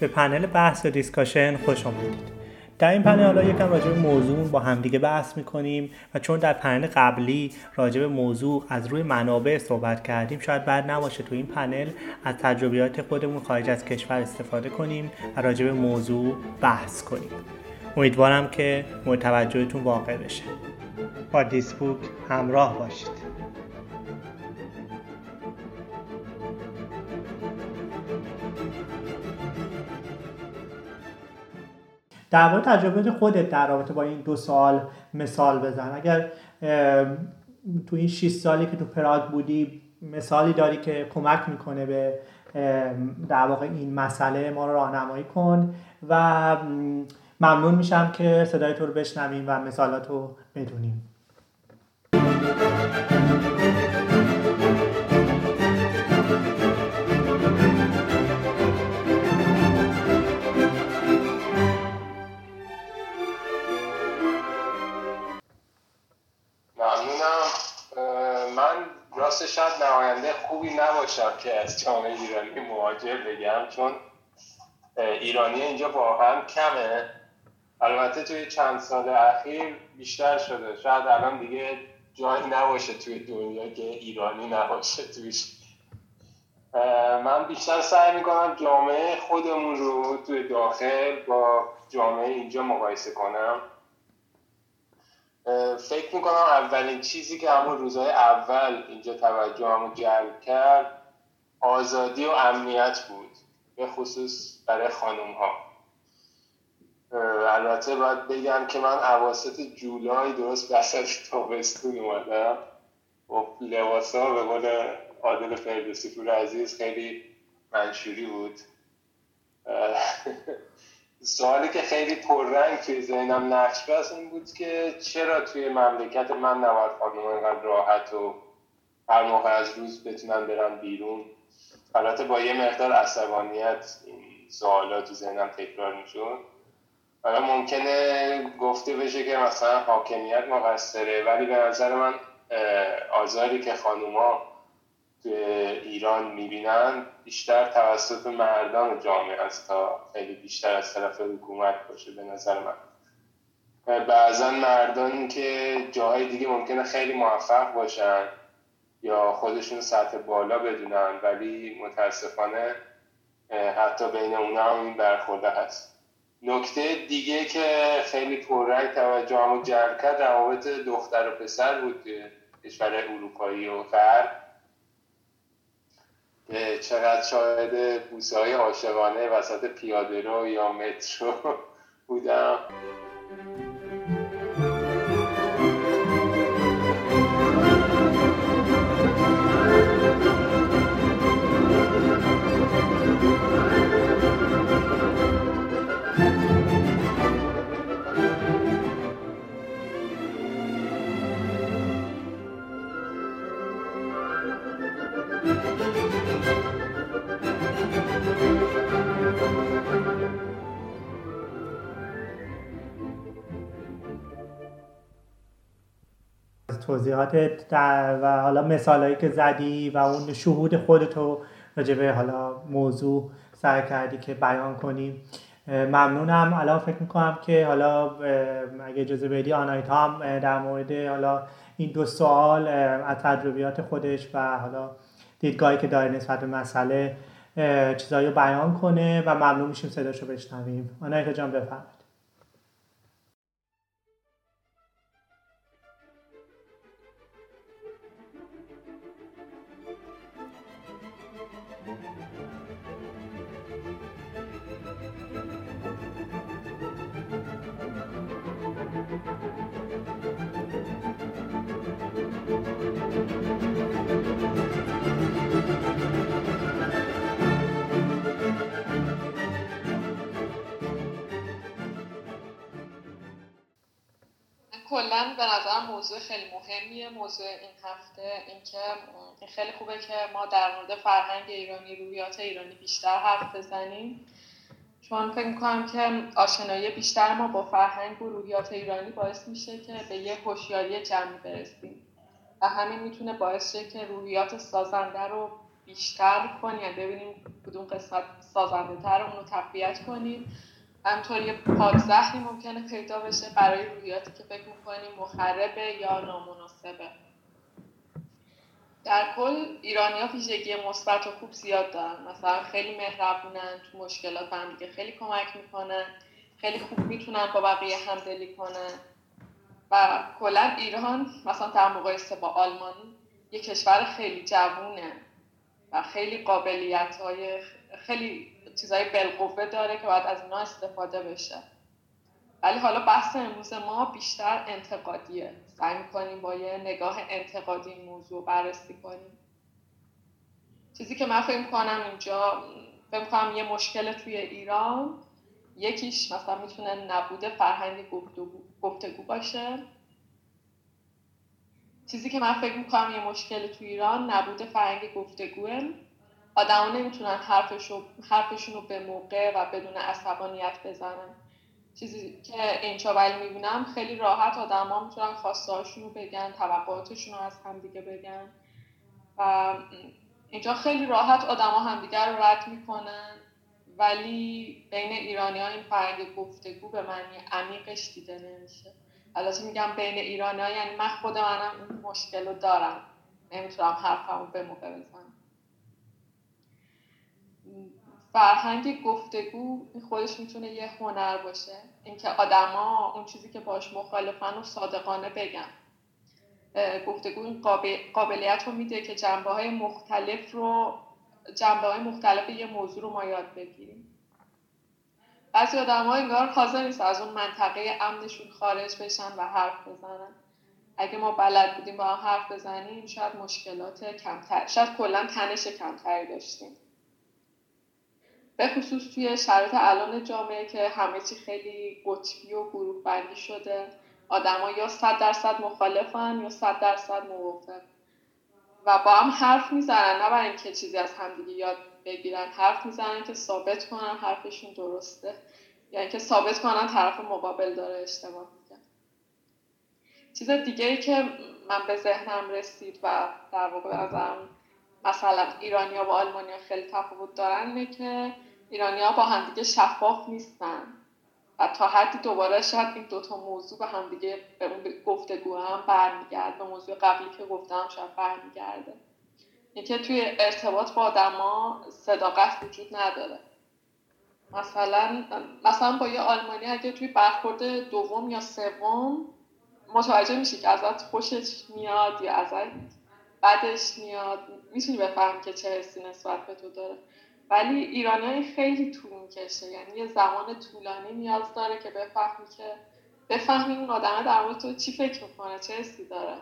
به پنل بحث و discussion خوش آمدید در این پنل حالا یکم راجع به موضوع با همدیگه بحث می‌کنیم و چون در پنل قبلی راجع به موضوع از روی منابع صحبت کردیم شاید بد نباشه تو این پنل از تجربیات خودمون خارج از کشور استفاده کنیم و راجع به موضوع بحث کنیم. امیدوارم که مورد توجهتون واقع بشه. با دیسبوک همراه باشید. در مورد تجربه خودت در رابطه با این دو سال مثال بزن. اگر تو این 6 سالی که تو پراگ بودی مثالی داری که کمک می‌کنه به در واقع این مسئله ما رو راهنمایی کن و ممنون میشم که صدای تو رو بشنویم و مثالات رو بدونیم. راست شاید نماینده خوبی نباشم که از جامعه ایرانی مهاجر بگم چون ایرانی اینجا واقعا کمه. البته توی چند سال اخیر بیشتر شده. شاید الان دیگه جایی نباشه توی دنیا که ایرانی نباشه تویش من بیشتر سعی می‌کنم جامعه خودمون رو توی داخل با جامعه اینجا مقایسه کنم. فکر می‌کنم اولین چیزی که همون روزهای اول اینجا توجه همون جلب کرد آزادی و امنیت بود به خصوص برای خانوم ها البته باید بگم که من عواسط جولای درست وسط تابستون اومدم. و لباس ها به قول عادل فردوسی پور عزیز خیلی منشوری بود. سوالی که خیلی پررنگ توی ذهنم نقش بست این بود که چرا توی مملکت من نباید خانم اینقدر راحت و هر موقع از روز بتونن برن بیرون؟ البته با یه مقدار عصبانیت این سوالا تو ذهنم تکرار می‌شد. حالا ممکنه گفته بشه که مثلا حاکمیت مقصره ولی به نظر من آزاری که خانوما ایران می‌بینن بیشتر توسط مردان جامعه است تا خیلی بیشتر از طرف حکومت باشه به نظر من. بعضا مردان که جاهای دیگه ممکنه خیلی موفق باشن یا خودشون سطح بالا بدونن ولی متاسفانه حتی بین اونا هم این برخورده هست. نکته دیگه که خیلی پررنگ توجه همو جلب کرد روابط دختر و پسر بود کشور اروپایی و غرب. چقدر شاهد بوسه های عاشقانه وسط پیاده رو یا مترو بودم. توضیحاتت و حالا مثالهایی که زدی و اون شهود خودتو راجبه حالا موضوع سعی کردی که بیان کنی. ممنونم. الان فکر می‌کنم که حالا اگه اجازه بدی آنایت هم در مورد حالا این دو سوال از تجربیات خودش و حالا دیدگاهی که داره نسبت به مسئله چیزایی رو بیان کنه و ممنون میشیم صداشو بشنویم. آنایتا جان بفرمایید. کلا به نظر موضوع خیلی مهمیه. موضوع این هفته اینکه این خیلی خوبه که ما در مورد فرهنگ ایرانی رویات ایرانی بیشتر حرف بزنیم. چون فکر می‌کنم که آشنایی بیشتر ما با فرهنگ و روحیات ایرانی باعث میشه که به یه هوشیاری جمعی برسیم. و همین می‌تونه باعث شه که روحیات سازنده رو بیشتر کنیم. ببینیم کدوم قسمت سازنده تر اون رو تقویت کنیم. همطور یه پادزهری ممکنه پیدا بشه برای روحیاتی که فکر می‌کنیم مخربه یا نامناسبه. در کل ایرانی ها ویژگی مثبت و خوب زیاد دارن. مثلا خیلی مهربونن تو مشکلات هم دیگه خیلی کمک می‌کنن. خیلی خوب می‌تونن با بقیه همدلی کنن. و کلا ایران مثلا در مقایسه با آلمان یه کشور خیلی جوونه و خیلی قابلیت های خیلی چیزای بالقوه داره که باید از اینا استفاده بشه. ولی حالا بحث امروز ما بیشتر انتقادیه. سعی می‌کنیم با یه نگاه انتقادی موضوع بررسی کنیم. چیزی که من فکر کنم اینجا فکر کنم یه مشکل توی ایران یکیش مثلا می‌تونه نبوده فرهنگ گفتگو, باشه. چیزی که من فکر می‌کنم یه مشکل تو ایران نبوده فرهنگ گفتگوه. آدما نمی‌تونن حرفشون رو به موقع و بدون عصبانیت بزنن. چیزی که اینجا ولی می‌بینم خیلی راحت آدما می‌تونن خواستهاشون رو بگن توقعاتشون رو از همدیگه بگن. و اینجا خیلی راحت آدما همدیگه رو رد می‌کنن ولی بین ایرانی ها این فرهنگ گفتگو به معنی عمیقش دیده نمیشه. البته میگم بین ایرانی ها یعنی من خود منم این مشکل رو دارم. نمی‌تونم حرفمو به موقع بزنم. فرهنگ گفتگو خودش می‌تونه یه هنر باشه. اینکه آدما اون چیزی که باش مخالفن رو صادقانه بگن. گفتگو این قابلیت رو میده که جنبه های مختلف رو جنبه های مختلف یه موضوع رو ما یاد بگیریم. بعضی آدم ها انگار حاضر نیست از اون منطقه امنشون خارج بشن و حرف بزنن. اگه ما بلد بودیم با هم حرف بزنیم شاید مشکلات کمتر شاید کلا تنش کمتری داشتیم. به خصوص توی شرایط الان جامعه که همه چی خیلی قطبی و گروه بندی شده آدما یا صد درصد مخالفن یا صد درصد موافق و با هم حرف می‌زنن نه برای اینکه چیزی از همدیگه یاد بگیرن. حرف می‌زنن که ثابت کنن حرفشون درسته. یعنی که ثابت کنن طرف مقابل داره اشتباه میگه چیز دیگه ای که من به ذهنم رسید و در واقع ازم مثلا ایرانیا با آلمانیا خیلی تفاوت دارن اینه که ایرانیا با همدیگه شفاف نیستن. و تا حدی دوباره شاید این دوتا موضوع به همدیگه به اون گفتگو هم برمیگرد به موضوع قبلی که گفتم شاید برمیگرده. اینکه توی ارتباط با آدما صداقت وجود نداره. مثلا مثلا با یه آلمانی اگه توی برخورد دوم یا سوم متوجه میشی که ازت خوشش میاد یا ازت بدش میاد می‌تونی بفهمی که چه حسی نسبت به تو داره. ولی ایرانی خیلی طول می‌کشه. یعنی یه زمان طولانی نیاز داره که بفهمی که بفهمی اون آدمه در مورد تو چی فکر می‌کنه چه حسی داره.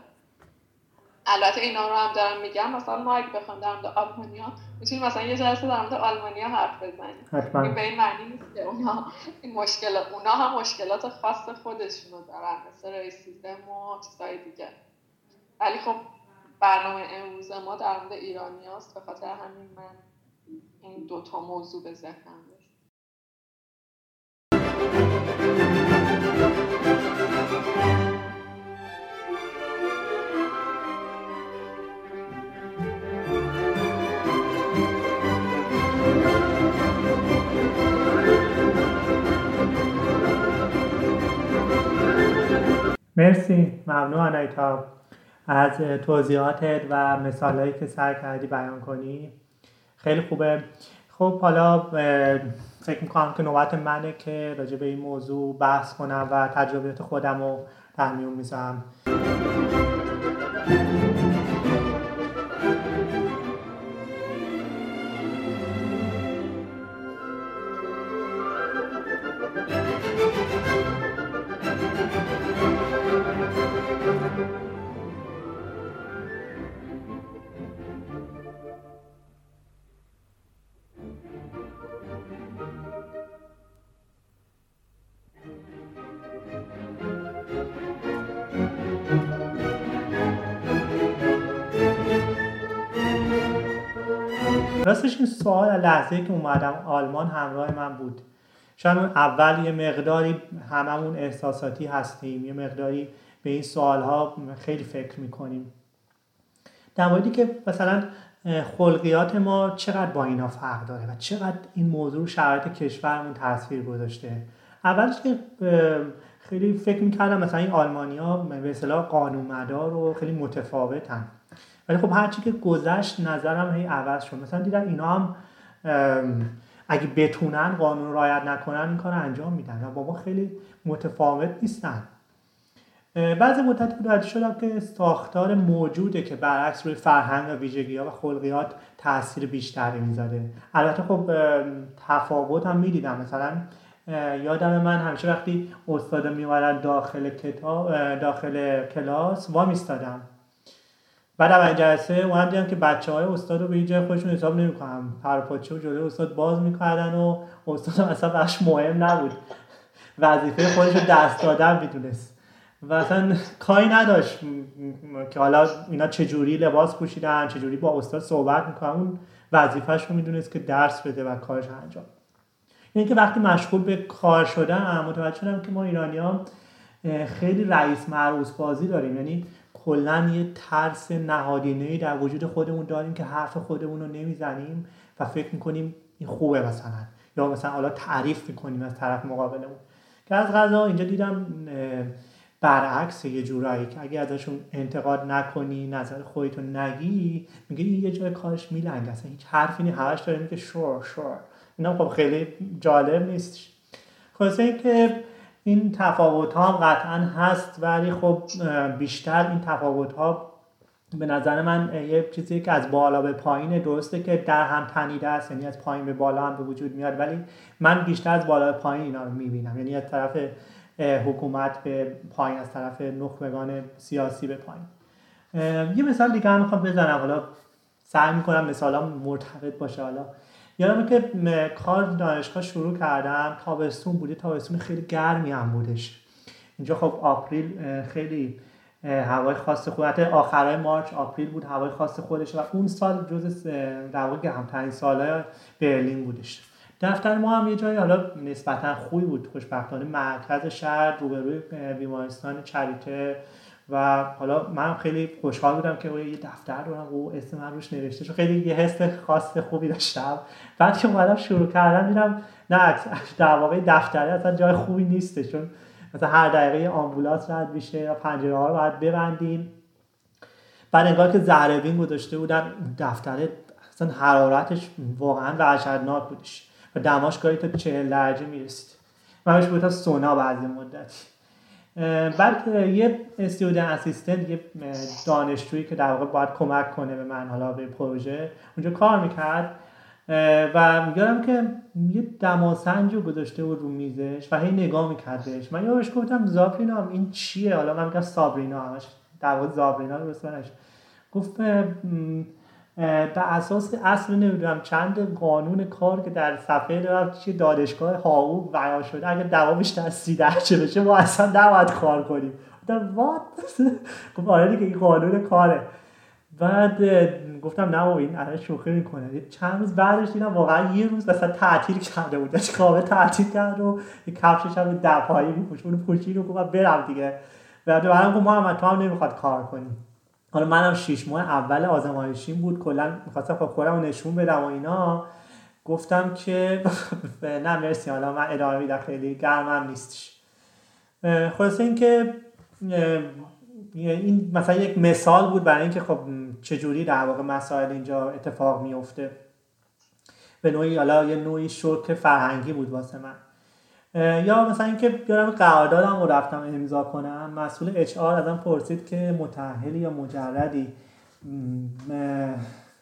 البته اینا رو هم دارم میگم. مثلا ما اگه بخوام در مورد آلمانیا می‌تونیم مثلا یه جلسه در مورد آلمانیا حرف بزنیم. حتما. به این معنی نیست که اونا این مشکل اونا هم مشکلات خاص خودشونو دارن مثل ریسیزم و چیزای دیگه. ولی خب برنامه امروز ما در مورد ایرانی هست به خاطر همین من این دوتا موضوع به ذهنم مرسی ممنون آنایتا. از توضیحاتت و مثالهایی که سر کردی بیان کنی خیلی خوبه. خب حالا فکر می‌کنم که نوبت منه که راجع به این موضوع بحث کنم و تجربیات خودم رو در میون راستش این سوال لحظه که اومدم آلمان همراه من بود. شاید اول یه مقداری هممون احساساتی هستیم یه مقداری به این سوال ها خیلی فکر می‌کنیم. در موردی که مثلا خلقیات ما چقدر با اینا فرق داره و چقدر این موضوع شرایط کشورمون تاثیر گذاشته. اولش که خیلی فکر می‌کردم مثلا این آلمانیا به اصطلاح قانونمدار و خیلی متفاوتن. ولی خب هرچی که گذشت نظرم هی عوض شد. مثلا دیدم اینا هم اگه بتونن قانون رایت نکنن این کار انجام میدن و با ما خیلی متفاوت نیستن. بعضی مدت متوجه شدم که ساختار موجوده که برعکس روی فرهنگ و ویژگی ها و خلقیات تاثیر بیشتری می‌ذاره. البته خب تفاوت هم می‌دیدم. مثلا یادم من همیشه وقتی استاد میومدن داخل کتاب داخل کلاس وا میستادم بعد اول جلسه اومدم دیدم که بچه های استاد رو به اینجا خودشون حساب نمی‌کنم پرپاچه و جلوی استاد باز می‌کردن و استاد اصلا بخش مهم نبود. وظیفه خودش رو دست دادن می‌دونست. و اصلا کاری نداشت که حالا اینا چجوری لباس پوشیدن چجوری با استاد صحبت می‌کنن. اون وظیفهش رو می‌دونست که درس بده و کارش انجام یعنی که وقتی مشغول به کار شدن متوجه شدم که ما ایرانی ها خیلی رئیس معروض بازی داریم. یعنی کلا یه ترس نهادینه در وجود خودمون داریم که حرف خودمون رو نمی‌زنیم و فکر می‌کنیم این خوبه مثلا. یا مثلا حالا تعریف می‌کنیم از طرف مقابلمون. که از غذا اینجا دیدم برعکس یه جورایی که اگه ازشون انتقاد نکنی نظر خودتو نگی میگه این یه جای کارش میلنگ اصلا. هیچ حرفی نی همش داره میگه شور شور. اینا خب خیلی جالب نیست. خلاصه این که این تفاوت ها قطعا هست ولی خب بیشتر این تفاوت ها به نظر من یه چیزی که از بالا به پایین درسته که در هم تنیده است یعنی از پایین به بالا هم به وجود میاد ولی من بیشتر از بالا به پایین اینا رو می‌بینم. یعنی از طرف حکومت به پایین از طرف نخبگان سیاسی به پایین. یه مثال دیگه هم می‌خوام بزنم. حالا سعی می‌کنم مثالا مرتبط باشه. حالا یادمه که کار دانشگاه شروع کردم تابستون بوده تابستون خیلی گرمی هم بودش. اینجا خب آپریل خیلی هوای خاص خود آخرای مارچ آپریل بود هوای خاص خودش و اون سال جز در واقع گرمترین سالهای برلین بودش. دفتر ما هم یه جایی حالا نسبتا خوبی بود خوشبختانه مرکز شهر روبروی بیمارستان چریته و حالا من خیلی خوشحال بودم که یه دفتر دارم و اسم من روش نوشته شد. خیلی یه حس خاص خوبی داشتم. بعد که اومدم شروع کردم دیدم نه در واقع دفتره اصلا جای خوبی نیسته. چون مثلا هر دقیقه آمبولانس رد میشه یا پنجره ها رو باید ببندیم. بعد انگار که زهربین گذاشته بودن دفتره اصلا حرارتش واقعا وحشتناک بودش. و دماش گاهی تا چهل درجه می‌رسید. من بود تا سونا بعضی مدتی. بعد یه استودن اسیستنت یه دانشجویی که در واقع باید کمک کنه به من حالا به پروژه اونجا کار می‌کرد. و میگم که یه دماسنج رو گذاشته بود رو میزش و هی نگاه میکردش من یادش گفتم زابرینا این چیه؟ حالا من میگم سابرینا همش در واقع زابرینا رو گفت به اساس اصل نمی‌دونم چند قانون کار که در صفحه دارم چی دانشگاه هاو بیان شده اگر دوا بیشتر از سی درجه بشه ما اصلا نباید کار کنیم. گفتم وات آره دیگه این قانون کاره. بعد گفتم نه این الان شوخی می‌کنه. چند روز بعدش دیدم واقعا یه روز مثلا تعطیل کرده بود. داشت کامل تعطیل کرد و یه کفشش هم دپایی میپوش اونو پوشید و گفت برم دیگه. بعد برام گفت محمد تو هم نمی‌خواد کار کنیم حالا منم شیش ماه اول آزمایشیم بود کلا می‌خواستم خب خودم نشون بدم و اینا. گفتم که نه مرسی حالا من ادامه میدم خیلی گرمم نیستش. خلاصه اینکه این مثلا یک مثال بود برای اینکه خب چجوری در واقع مسائل اینجا اتفاق میفته به نوعی حالا یه نوعی شوک فرهنگی بود واسه من. یا مثلا اینکه یادم قراردادم رو رفتم امضا کنم مسئول اچ آر ازم پرسید که متأهلی یا مجردی؟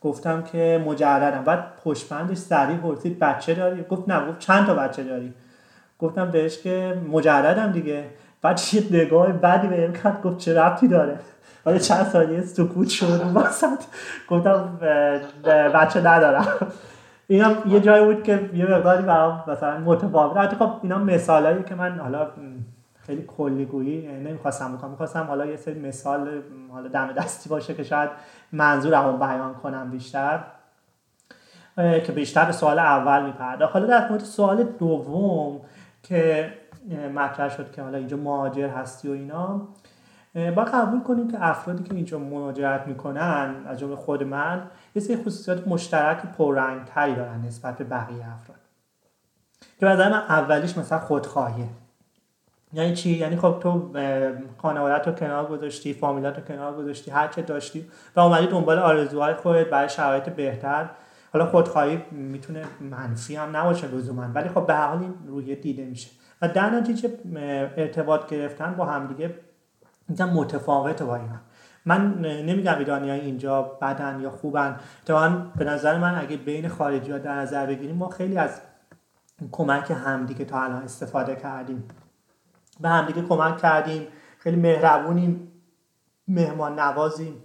گفتم که مجردم. بعد پشتبندش سریع پرسید بچه داری؟ گفت نه گفت چند تا بچه داری؟ گفتم بهش که مجردم دیگه. بعد یه نگاه بدی بهم کرد گفت چه ربطی داره؟ بعد چند ثانیه سکوت شد وسط. گفتم بچه ندارم. اینا یه جایی بود که یه مقداری برام مثلا متفاوت. حتی خب اینا مثالایی که من حالا خیلی کلیگویی نمی‌خواستم بکنم. می‌خواستم حالا یه سری مثال حالا دم دستی باشه که شاید منظورم بیان کنم بیشتر که بیشتر به سوال اول میپرداخت. حالا در مورد سوال دوم که مطرح شد که حالا اینجا مهاجر هستی و اینا با قبول کنیم که افرادی که اینجا مهاجرت می‌کنن از جمله خود من یه سری خصوصیات مشترک پررنگتری دارن نسبت به بقیه افراد. که نظر من اولیش مثلا خودخواهیه. یعنی چی؟ یعنی خب تو خانوادت رو کنار گذاشتی فامیلات رو کنار گذاشتی هر چه داشتی و اومدی دنبال آرزوهای خودت برای شرایط بهتر. حالا خودخواهی می‌تونه منفی هم نباشه لزوما ولی خب به حال این روی دیده میشه. و در نتیجه ارتباط گرفتن با همدیگه اینجا متفاوته با اینا. من نمیگم ایرانی های اینجا بدن یا خوبن. من به نظر من اگه بین خارجی ها در نظر بگیریم ما خیلی از کمک همدیگه تا الان استفاده کردیم. به همدیگه کمک کردیم. خیلی مهربونیم. مهمان نوازیم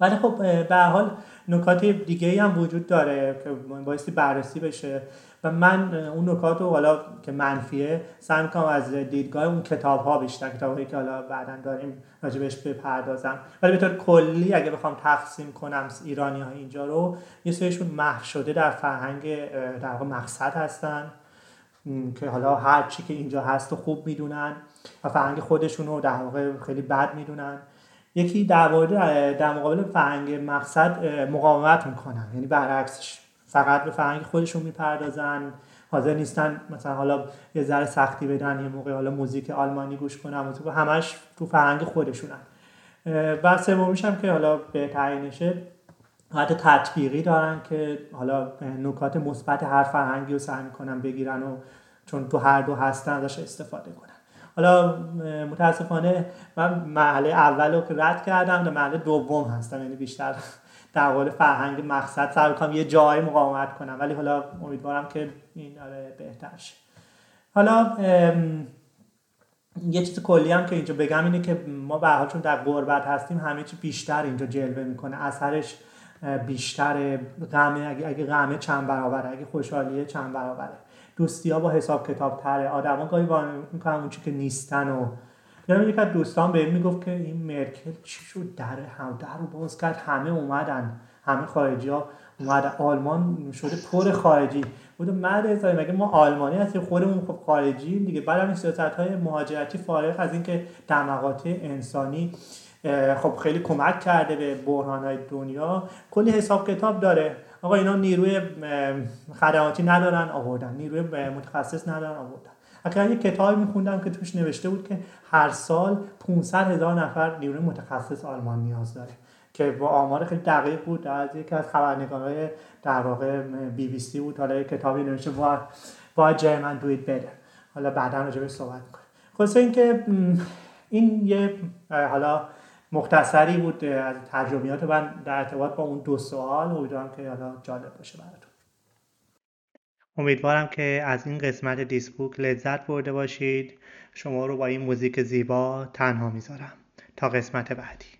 ولی خب به حال نکات دیگه هم وجود داره که بایستی بررسی بشه. و من اون نکات رو حالا که منفیه سعی می‌کنم از دیدگاه اون کتاب ها بیشتر کتاب که حالا بعدا داریم راجبش بپردازم. ولی به طور کلی اگه بخوام تقسیم کنم ایرانی ها اینجا رو یه سریشون محو شده در فرهنگ در واقع مقصد هستن که حالا هر چی که اینجا هست و خوب می‌دونن و فرهنگ خودشون رو در واقع خیلی بد می‌دونن. یکی در در مقابل فرهنگ مقصد مقاومت می‌کنن. یعنی برعکسش فقط به فرهنگ خودشون می‌پردازن حاضر نیستن مثلا حالا یه ذره سختی بدن یه موقع حالا موزیک آلمانی گوش کنن موزیک همش تو فرهنگ خودشونن. و سومیش هم که حالا بهترینشه حالت تطبیقی دارن که حالا نکات مثبت هر فرهنگی رو سعی می‌کنن بگیرن و چون تو هر دو هستن ازش استفاده کنن. حالا متاسفانه من محله اول رو که رد کردم در محله دوم هستم. یعنی بیشتر در قول فرهنگ مقصد سعی کنم یه جایی مقاومت کنم. ولی حالا امیدوارم که این آره بهتر شه. حالا یه چیز کلی هم که اینجا بگم اینه که ما به حال چون در غربت هستیم همه چی بیشتر اینجا جلوه می‌کنه. اثرش بیشتر غمه اگه اگه غمه چند برابره اگه خوشحالیه چند برابره. دوستی ها با حساب کتاب تره. آدما گاهی وانمود می‌کنن اون که نیستن و یعنی یک از دوستان به می‌گفت که این مرکل چی شد؟ در هم در رو باز کرد. همه اومدن. همه خارجی ها اومدن. آلمان شده پر خارجی. بود مرد مگه ما آلمانی هستیم؟ خودمون خب خارجی دیگه. بعد هم سیاست های مهاجرتی فارغ از اینکه در مقاطع انسانی خب خیلی کمک کرده به بحران های دنیا. کلی حساب کتاب داره. آقا اینا نیروی خدماتی ندارن آوردن. نیروی متخصص ندارن آوردن. اگر یه کتابی میخوندم که توش نوشته بود که هر سال 500 هزار نفر نیروی متخصص آلمان نیاز داره که با آمار خیلی دقیق بود. از یکی از خبرنگارهای در واقع بی بی سی بود. حالا یه کتابی نوشته با با جرمن دوید بده حالا بعدا راجع صحبت کنیم خلاصه اینکه این یه حالا مختصری بود از تجربیات من در ارتباط با اون دو سوال امیدوارم که حالا جالب باشه براتون. امیدوارم که از این قسمت دیسبوک لذت برده باشید. شما رو با این موزیک زیبا تنها می‌ذارم. تا قسمت بعدی.